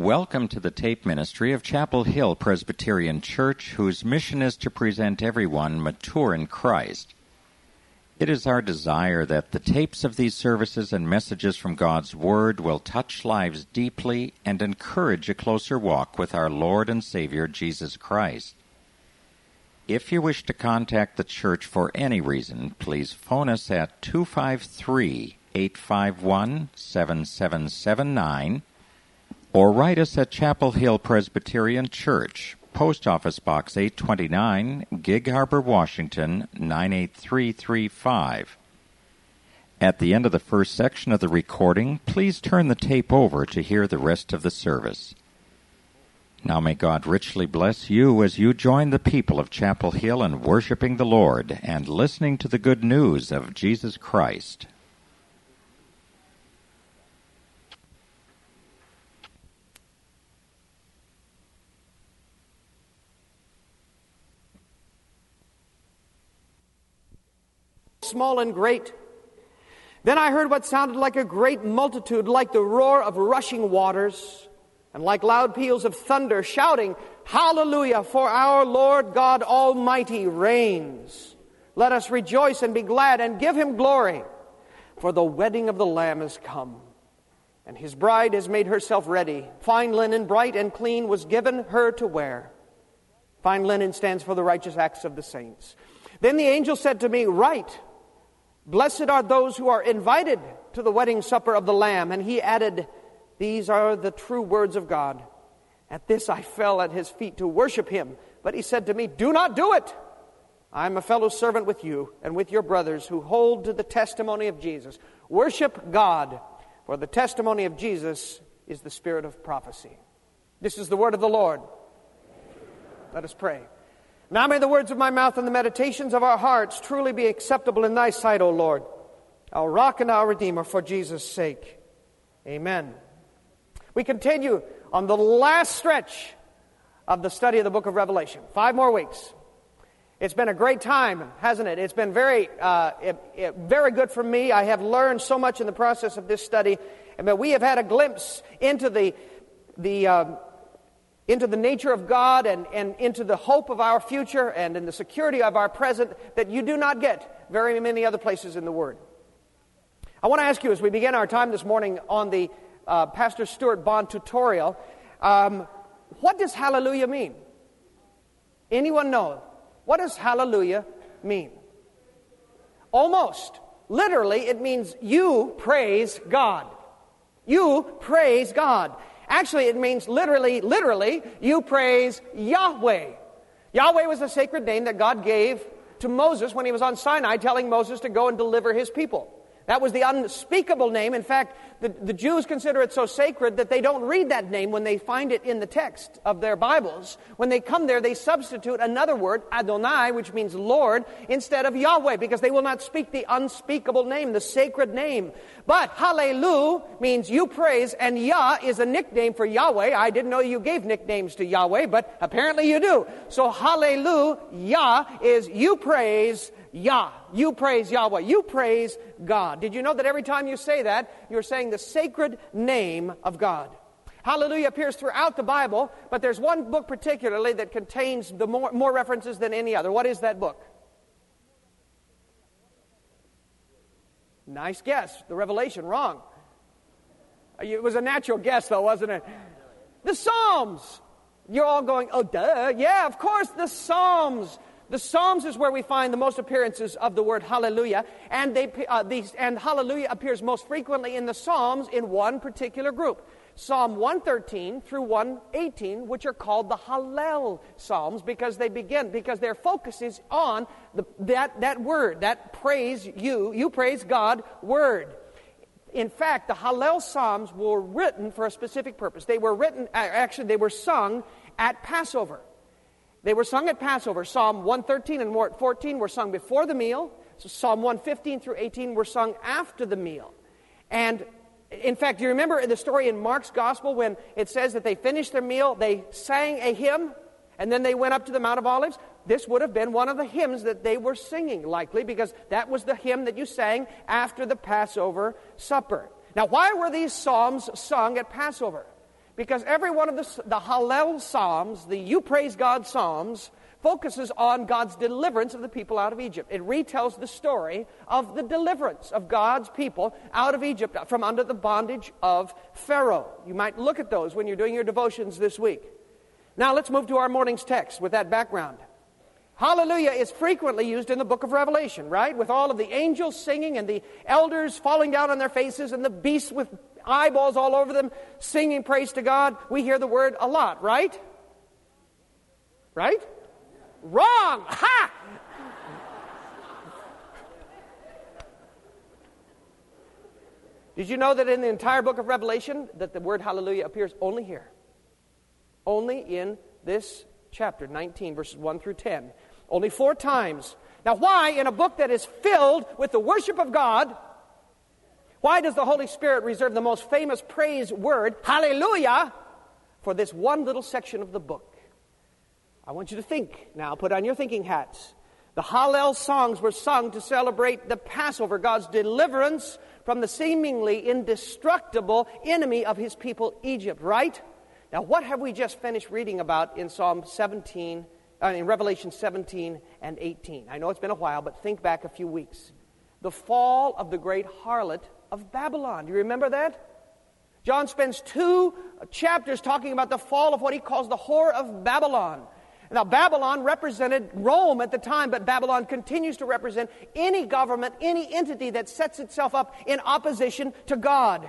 Welcome to the tape ministry of Chapel Hill Presbyterian Church, whose mission is to present everyone mature in Christ. It is our desire that the tapes of these services and messages from God's Word will touch lives deeply and encourage a closer walk with our Lord and Savior Jesus Christ. If you wish to contact the church for any reason, please phone us at 253 851 7779 or write us at Chapel Hill Presbyterian Church, Post Office Box 829, Gig Harbor, Washington 98335. At the end of the first section of the recording, please turn the tape over to hear the rest of the service. Now may God richly bless you as you join the people of Chapel Hill in worshiping the Lord and listening to the good news of Jesus Christ. Small and great. Then I heard what sounded like a great multitude, like the roar of rushing waters, and like loud peals of thunder, shouting, Hallelujah, for our Lord God Almighty reigns. Let us rejoice and be glad and give him glory, for the wedding of the Lamb is come, and his bride has made herself ready. Fine linen, bright and clean, was given her to wear. Fine linen stands for the righteous acts of the saints. Then the angel said to me, Write, Blessed are those who are invited to the wedding supper of the Lamb. And he added, These are the true words of God. At this I fell at his feet to worship him. But he said to me, Do not do it. I am a fellow servant with you and with your brothers who hold to the testimony of Jesus. Worship God, for the testimony of Jesus is the spirit of prophecy. This is the word of the Lord. Let us pray. Now may the words of my mouth and the meditations of our hearts truly be acceptable in thy sight, O Lord, our rock and our redeemer, for Jesus' sake. Amen. We continue on the last stretch of the study of the book of Revelation. Five more weeks. It's been a great time, hasn't it? It's been very, uh, it, it, very good for me. I have learned so much in the process of this study. But we have had a glimpse into the, the, um, into the nature of God and, and into the hope of our future and in the security of our present that you do not get very many other places in the Word. I want to ask you as we begin our time this morning on the uh, Pastor Stuart Bond tutorial, um, what does hallelujah mean? Anyone know? What does hallelujah mean? Almost. Literally, it means you praise God. You praise God. Actually, it means literally, literally, you praise Yahweh. Yahweh was the sacred name that God gave to Moses when he was on Sinai, telling Moses to go and deliver his people. That was the unspeakable name. In fact, the, the Jews consider it so sacred that they don't read that name when they find it in the text of their Bibles. When they come there, they substitute another word, Adonai, which means Lord, instead of Yahweh, because they will not speak the unspeakable name, the sacred name. But Hallelujah means you praise, and Yah is a nickname for Yahweh. I didn't know you gave nicknames to Yahweh, but apparently you do. So Hallelujah, is you praise Yah. You praise Yahweh. You praise God. Did you know that every time you say that, you're saying the sacred name of God? Hallelujah appears throughout the Bible, but there's one book particularly that contains the more, more references than any other. What is that book? Nice guess. The Revelation. Wrong. It was a natural guess, though, wasn't it? The Psalms. You're all going, oh, duh. Yeah, of course, the Psalms. The Psalms is where we find the most appearances of the word hallelujah, and, they, uh, these, and hallelujah appears most frequently in the Psalms in one particular group. Psalm 113 through 118, which are called the Hallel Psalms because they begin, because their focus is on the, that, that word, that praise you, you praise God word. In fact, the Hallel Psalms were written for a specific purpose. They were written, actually, they were sung at Passover. They were sung at Passover. Psalm 113 and 14 were sung before the meal. So Psalm 115 through 18 were sung after the meal. And in fact, do you remember the story in Mark's gospel when it says that they finished their meal, they sang a hymn, and then they went up to the Mount of Olives? This would have been one of the hymns that they were singing, likely, because that was the hymn that you sang after the Passover supper. Now, why were these psalms sung at Passover? Because every one of the, the Hallel Psalms, the You Praise God Psalms, focuses on God's deliverance of the people out of Egypt. It retells the story of the deliverance of God's people out of Egypt uh, from under the bondage of Pharaoh. You might look at those when you're doing your devotions this week. Now let's move to our morning's text with that background. Hallelujah is frequently used in the book of Revelation, right? With all of the angels singing and the elders falling down on their faces and the beasts with eyeballs all over them singing praise to God. We hear the word a lot, right? Right? Wrong! Ha! Did you know that in the entire book of Revelation that the word hallelujah appears only here? Only in this chapter 19 verses 1 through 10. Only 4 times. Now why in a book that is filled with the worship of God why does the Holy Spirit reserve the most famous praise word, hallelujah, for this one little section of the book? I want you to think now, put on your thinking hats. The Hallel songs were sung to celebrate the Passover, God's deliverance from the seemingly indestructible enemy of his people, Egypt, right? Now, what have we just finished reading about in Psalm 17, uh, in Revelation 17 and 18? I know it's been a while, but think back a few weeks. The fall of the great harlot of Babylon. Do you remember that? John spends two chapters talking about the fall of what he calls the whore of Babylon. Now, Babylon represented Rome at the time, but Babylon continues to represent any government, any entity that sets itself up in opposition to God.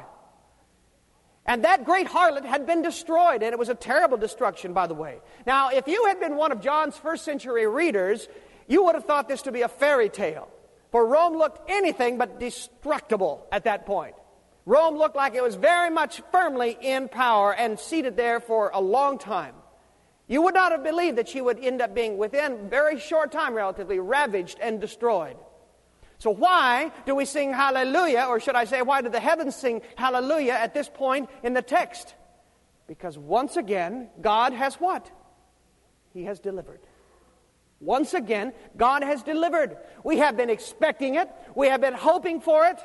And that great harlot had been destroyed, and it was a terrible destruction, by the way. Now, if you had been one of John's first century readers, you would have thought this to be a fairy tale. For Rome looked anything but destructible at that point. Rome looked like it was very much firmly in power and seated there for a long time. You would not have believed that she would end up being, within very short time, relatively ravaged and destroyed. So, why do we sing hallelujah, or should I say, why do the heavens sing hallelujah at this point in the text? Because once again, God has what? He has delivered. Once again, God has delivered. We have been expecting it, we have been hoping for it.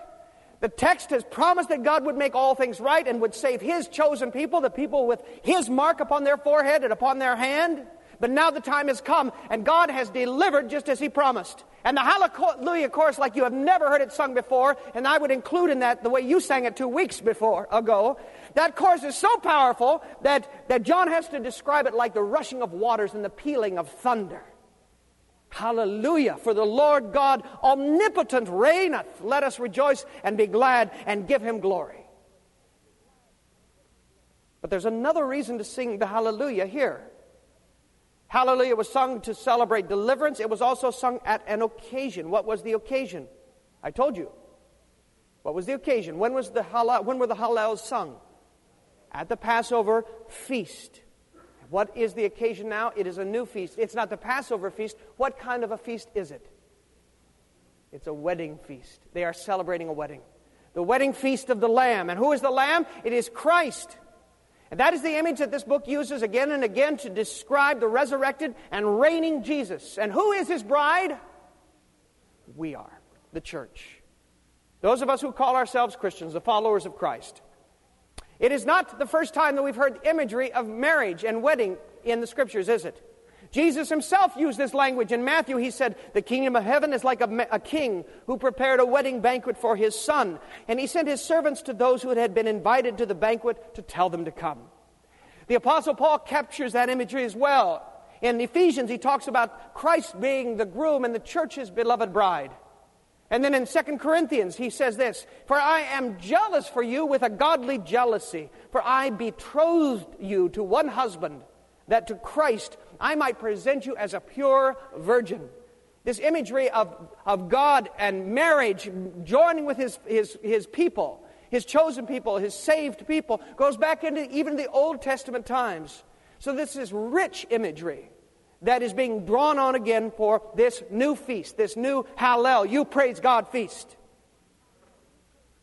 The text has promised that God would make all things right and would save His chosen people, the people with His mark upon their forehead and upon their hand. But now the time has come, and God has delivered just as He promised. And the Hallelujah chorus, like you have never heard it sung before, and I would include in that the way you sang it two weeks before ago. That chorus is so powerful that, that John has to describe it like the rushing of waters and the pealing of thunder. Hallelujah. For the Lord God omnipotent reigneth. Let us rejoice and be glad and give him glory. But there's another reason to sing the hallelujah here. Hallelujah was sung to celebrate deliverance. It was also sung at an occasion. What was the occasion? I told you. What was the occasion? When, was the hallel, when were the hallels sung? At the Passover feast. What is the occasion now? It is a new feast. It's not the Passover feast. What kind of a feast is it? It's a wedding feast. They are celebrating a wedding. The wedding feast of the Lamb. And who is the Lamb? It is Christ. And that is the image that this book uses again and again to describe the resurrected and reigning Jesus. And who is his bride? We are, the church. Those of us who call ourselves Christians, the followers of Christ. It is not the first time that we've heard imagery of marriage and wedding in the scriptures, is it? Jesus himself used this language in Matthew. He said, The kingdom of heaven is like a, a, king who prepared a wedding banquet for his son. And he sent his servants to those who had been invited to the banquet to tell them to come. The Apostle Paul captures that imagery as well. In Ephesians, he talks about Christ being the groom and the church's beloved bride. And then in 2 Corinthians, he says this For I am jealous for you with a godly jealousy, for I betrothed you to one husband, that to Christ I might present you as a pure virgin. This imagery of, of God and marriage joining with his, his, his people, his chosen people, his saved people, goes back into even the Old Testament times. So this is rich imagery that is being drawn on again for this new feast, this new Hallel, you praise God feast.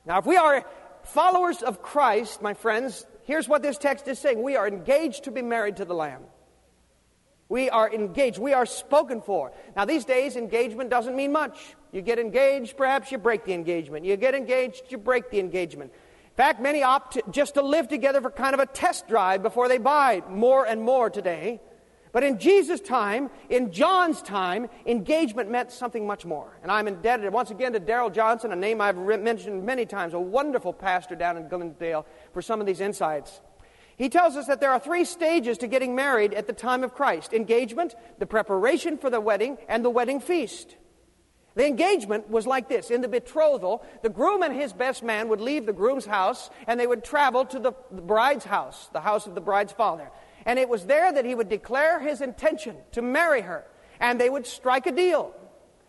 Now, if we are followers of Christ, my friends, here's what this text is saying we are engaged to be married to the Lamb. We are engaged. We are spoken for. Now, these days, engagement doesn't mean much. You get engaged, perhaps you break the engagement. You get engaged, you break the engagement. In fact, many opt just to live together for kind of a test drive before they buy more and more today. But in Jesus' time, in John's time, engagement meant something much more. And I'm indebted once again to Darrell Johnson, a name I've mentioned many times, a wonderful pastor down in Glendale, for some of these insights. He tells us that there are three stages to getting married at the time of Christ engagement, the preparation for the wedding, and the wedding feast. The engagement was like this. In the betrothal, the groom and his best man would leave the groom's house and they would travel to the, bride's house, the house of the bride's father. And it was there that he would declare his intention to marry her. And they would strike a deal.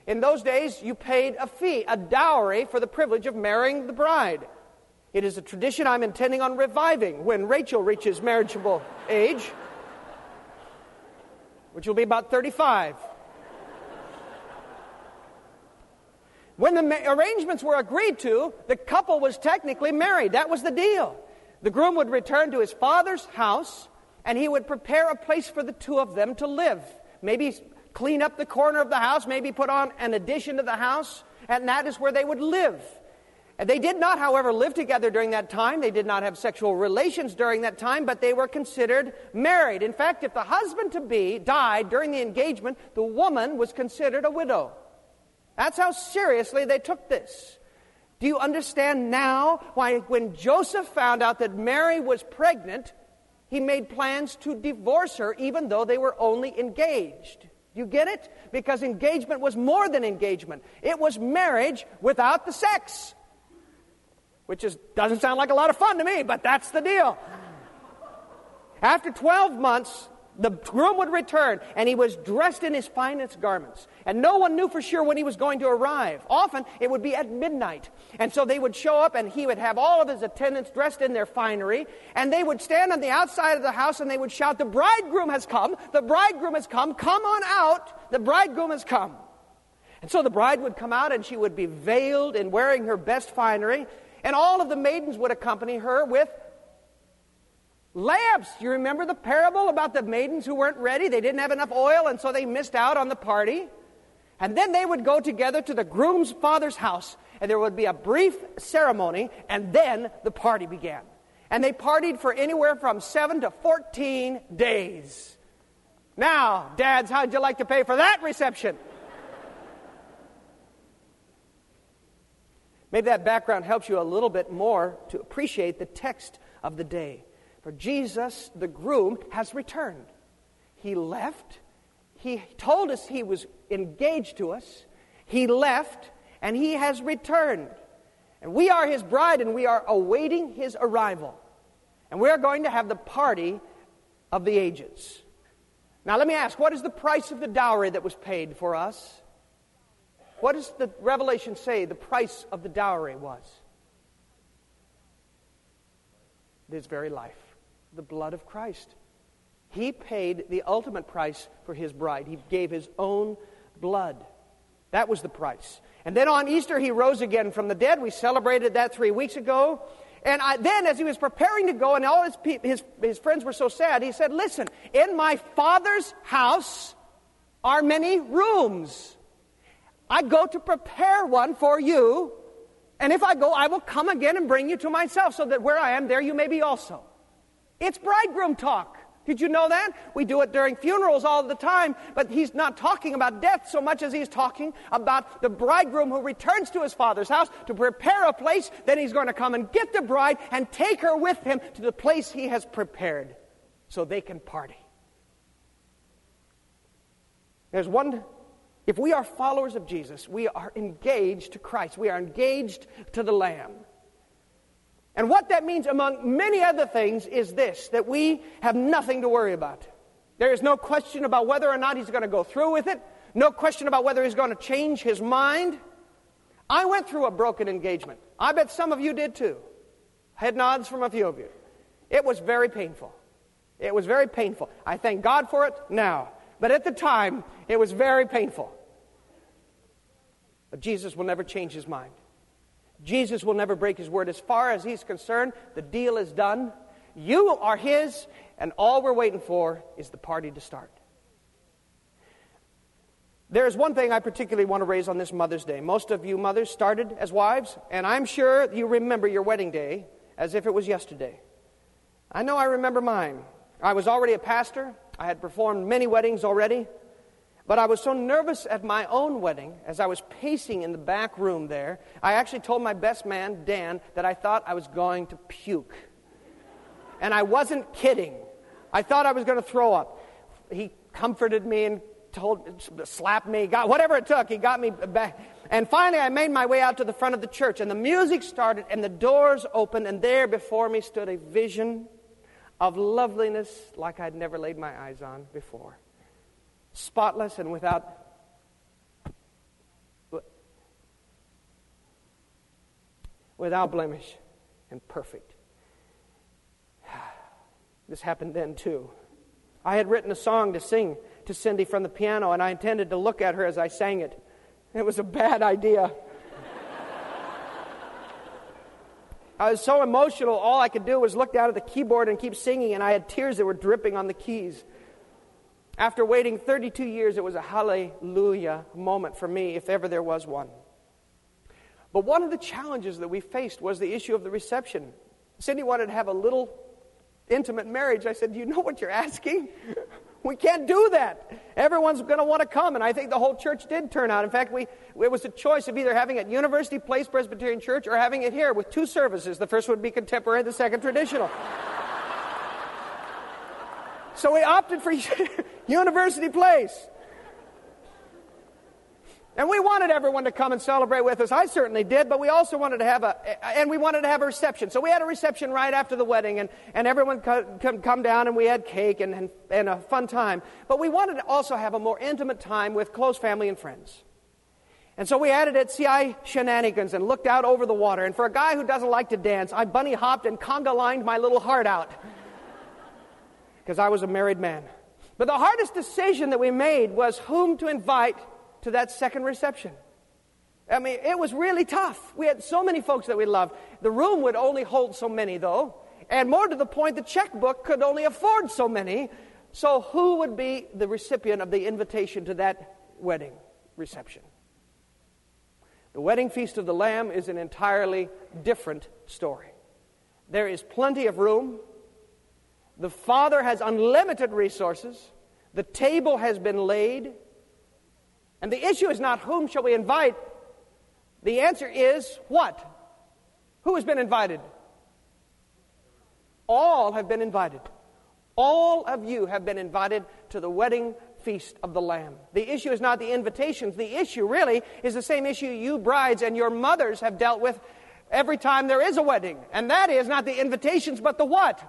In those days, you paid a fee, a dowry, for the privilege of marrying the bride. It is a tradition I'm intending on reviving when Rachel reaches marriageable age, which will be about 35. When the arrangements were agreed to, the couple was technically married. That was the deal. The groom would return to his father's house and he would prepare a place for the two of them to live. Maybe clean up the corner of the house, maybe put on an addition to the house, and that is where they would live. And they did not, however, live together during that time. They did not have sexual relations during that time, but they were considered married. In fact, if the husband to be died during the engagement, the woman was considered a widow. That's how seriously they took this. Do you understand now why, when Joseph found out that Mary was pregnant, he made plans to divorce her even though they were only engaged? You get it? Because engagement was more than engagement, it was marriage without the sex. Which is, doesn't sound like a lot of fun to me, but that's the deal. After 12 months, the groom would return, and he was dressed in his finest garments. And no one knew for sure when he was going to arrive. Often it would be at midnight. And so they would show up, and he would have all of his attendants dressed in their finery. And they would stand on the outside of the house and they would shout, The bridegroom has come! The bridegroom has come! Come on out! The bridegroom has come! And so the bride would come out, and she would be veiled and wearing her best finery. And all of the maidens would accompany her with Lamps. You remember the parable about the maidens who weren't ready? They didn't have enough oil, and so they missed out on the party. And then they would go together to the groom's father's house, and there would be a brief ceremony, and then the party began. And they partied for anywhere from 7 to 14 days. Now, dads, how'd you like to pay for that reception? Maybe that background helps you a little bit more to appreciate the text of the day. For Jesus, the groom, has returned. He left. He told us he was engaged to us. He left, and he has returned. And we are his bride, and we are awaiting his arrival. And we are going to have the party of the ages. Now, let me ask what is the price of the dowry that was paid for us? What does the Revelation say the price of the dowry was? His very life the blood of Christ. He paid the ultimate price for his bride. He gave his own blood. That was the price. And then on Easter, he rose again from the dead. We celebrated that three weeks ago. And I, then, as he was preparing to go, and all his, his, his friends were so sad, he said, Listen, in my father's house are many rooms. I go to prepare one for you. And if I go, I will come again and bring you to myself, so that where I am, there you may be also. It's bridegroom talk. Did you know that? We do it during funerals all the time, but he's not talking about death so much as he's talking about the bridegroom who returns to his father's house to prepare a place. Then he's going to come and get the bride and take her with him to the place he has prepared so they can party. There's one, if we are followers of Jesus, we are engaged to Christ, we are engaged to the Lamb. And what that means, among many other things, is this that we have nothing to worry about. There is no question about whether or not he's going to go through with it, no question about whether he's going to change his mind. I went through a broken engagement. I bet some of you did too. Head nods from a few of you. It was very painful. It was very painful. I thank God for it now. But at the time, it was very painful. But Jesus will never change his mind. Jesus will never break his word. As far as he's concerned, the deal is done. You are his, and all we're waiting for is the party to start. There's one thing I particularly want to raise on this Mother's Day. Most of you mothers started as wives, and I'm sure you remember your wedding day as if it was yesterday. I know I remember mine. I was already a pastor, I had performed many weddings already, but I was so nervous at my own wedding as I was pacing in the back room there, I actually told my best man, Dan, that I thought I was going to puke. And I wasn't kidding. I thought I was going to throw up. He comforted me and told, slapped me, got whatever it took. He got me back. And finally, I made my way out to the front of the church, and the music started, and the doors opened, and there before me stood a vision of loveliness like I'd never laid my eyes on before. Spotless and without. Without blemish and perfect. This happened then too. I had written a song to sing to Cindy from the piano, and I intended to look at her as I sang it. It was a bad idea. I was so emotional, all I could do was look down at the keyboard and keep singing, and I had tears that were dripping on the keys. After waiting 32 years, it was a hallelujah moment for me, if ever there was one. But one of the challenges that we faced was the issue of the reception. Cindy wanted to have a little intimate marriage. I said, Do you know what you're asking? We can't do that. Everyone's going to want to come, and I think the whole church did turn out. In fact, we, it was a choice of either having it University Place Presbyterian Church or having it here with two services. The first would be contemporary, the second traditional. so we opted for University Place. And we wanted everyone to come and celebrate with us. I certainly did, but we also wanted to have a, and we wanted to have a reception. So we had a reception right after the wedding, and, and everyone could come down, and we had cake and, and, and a fun time. But we wanted to also have a more intimate time with close family and friends. And so we added at CI shenanigans and looked out over the water. And for a guy who doesn't like to dance, I bunny hopped and conga lined my little heart out because I was a married man. But the hardest decision that we made was whom to invite to that second reception. I mean, it was really tough. We had so many folks that we loved. The room would only hold so many, though. And more to the point, the checkbook could only afford so many. So, who would be the recipient of the invitation to that wedding reception? The wedding feast of the Lamb is an entirely different story. There is plenty of room. The Father has unlimited resources. The table has been laid. And the issue is not whom shall we invite. The answer is what? Who has been invited? All have been invited. All of you have been invited to the wedding feast of the Lamb. The issue is not the invitations. The issue really is the same issue you brides and your mothers have dealt with every time there is a wedding. And that is not the invitations, but the what?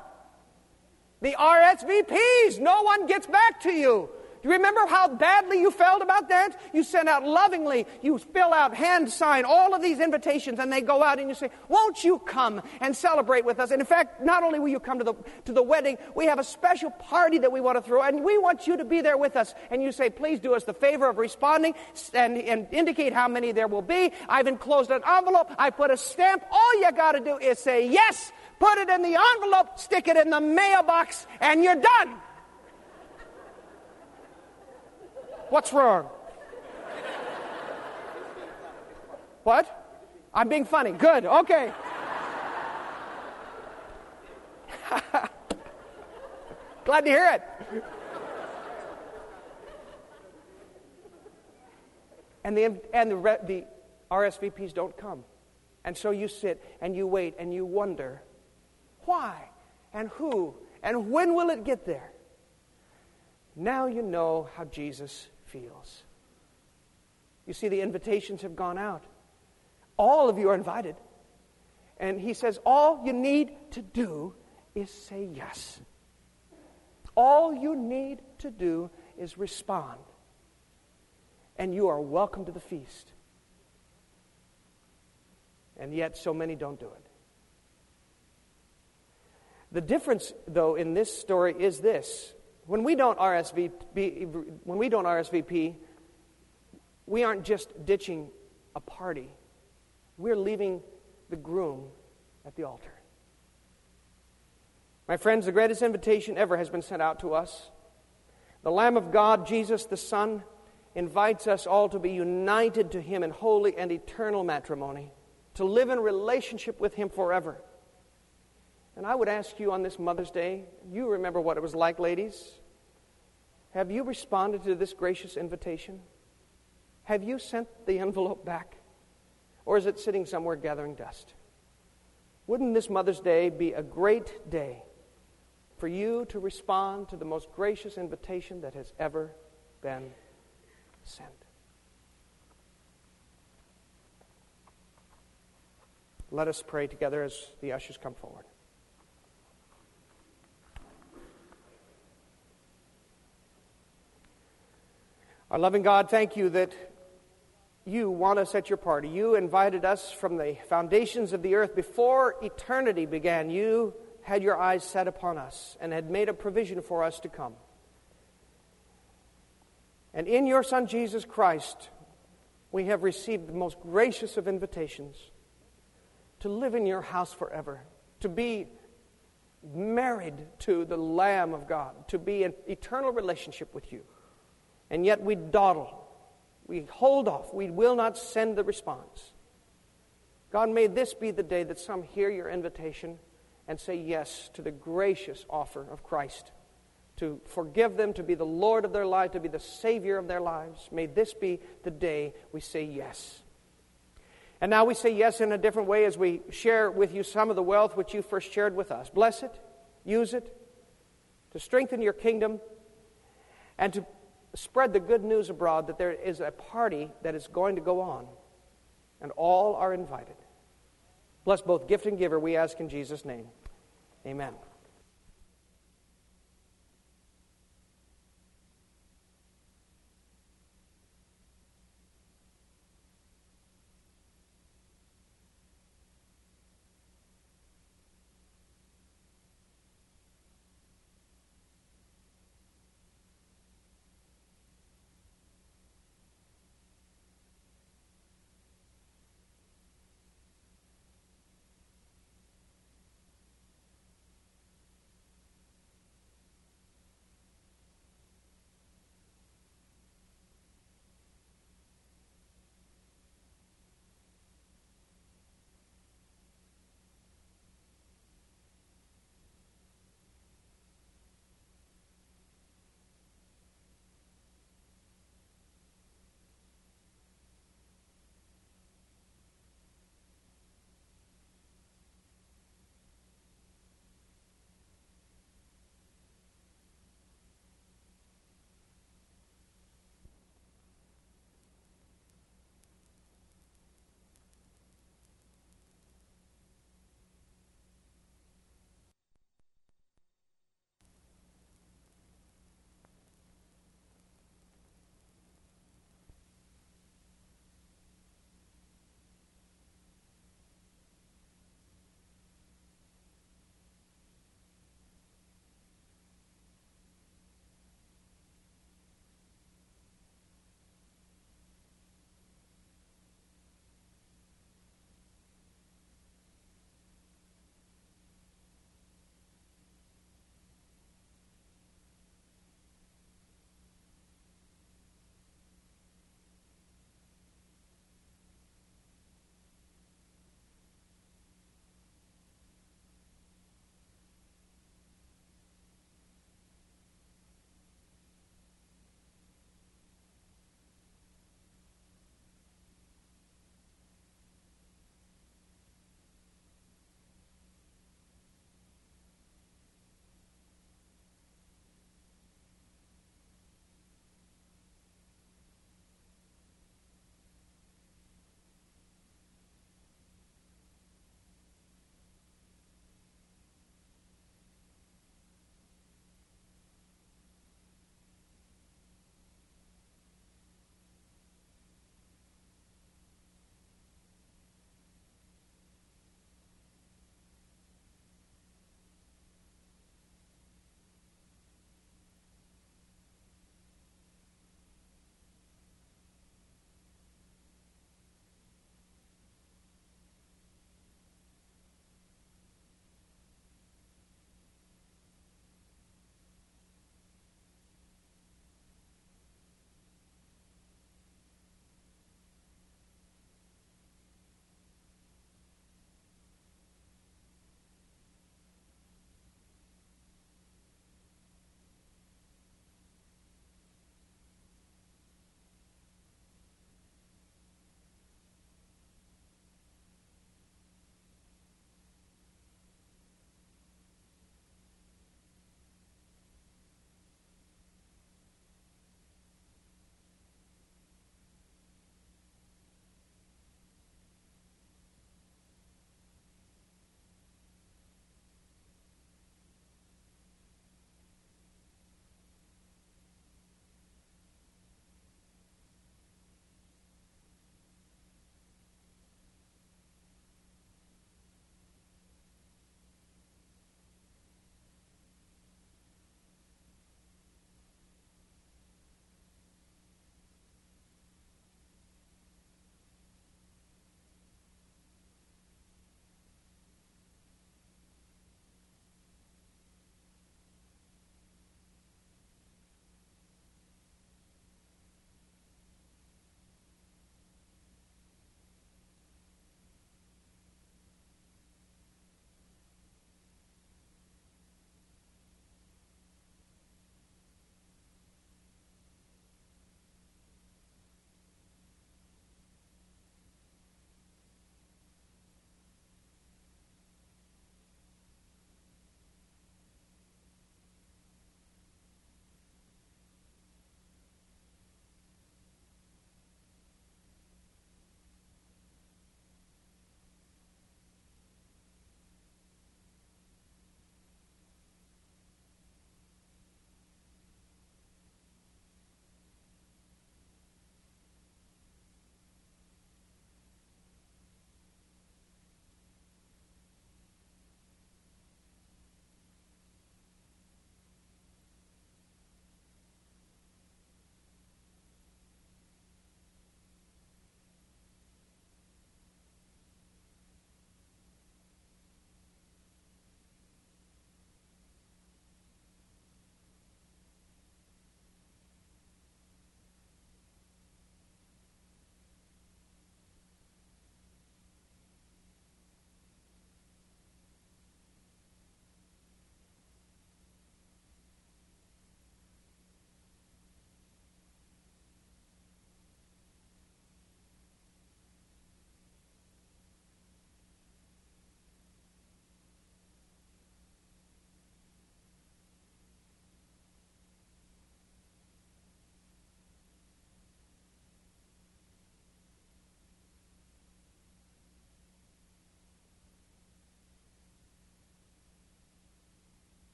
The RSVPs. No one gets back to you. Do you remember how badly you felt about that? You sent out lovingly, you fill out, hand sign all of these invitations, and they go out and you say, Won't you come and celebrate with us? And in fact, not only will you come to the, to the wedding, we have a special party that we want to throw, and we want you to be there with us. And you say, Please do us the favor of responding and, and indicate how many there will be. I've enclosed an envelope, I put a stamp. All you got to do is say yes, put it in the envelope, stick it in the mailbox, and you're done. What's wrong? What? I'm being funny. Good. Okay. Glad to hear it. and the, and the, the RSVPs don't come. And so you sit and you wait and you wonder why and who and when will it get there? Now you know how Jesus feels. You see, the invitations have gone out. All of you are invited. And he says, all you need to do is say yes. All you need to do is respond. And you are welcome to the feast. And yet, so many don't do it. The difference, though, in this story is this when we don't RSVP, when we don't RSVP, we aren't just ditching a party. We're leaving the groom at the altar. My friends, the greatest invitation ever has been sent out to us. The Lamb of God, Jesus the Son, invites us all to be united to Him in holy and eternal matrimony, to live in relationship with Him forever. And I would ask you on this Mother's Day, you remember what it was like, ladies. Have you responded to this gracious invitation? Have you sent the envelope back? Or is it sitting somewhere gathering dust? Wouldn't this Mother's Day be a great day for you to respond to the most gracious invitation that has ever been sent? Let us pray together as the ushers come forward. Our loving God, thank you that you want us at your party. You invited us from the foundations of the earth before eternity began. You had your eyes set upon us and had made a provision for us to come. And in your Son Jesus Christ, we have received the most gracious of invitations to live in your house forever, to be married to the Lamb of God, to be in eternal relationship with you. And yet we dawdle we hold off. We will not send the response. God, may this be the day that some hear your invitation and say yes to the gracious offer of Christ to forgive them, to be the Lord of their life, to be the Savior of their lives. May this be the day we say yes. And now we say yes in a different way as we share with you some of the wealth which you first shared with us. Bless it, use it to strengthen your kingdom and to spread the good news abroad that there is a party that is going to go on, and all are invited. Bless both gift and giver, we ask in Jesus' name. Amen.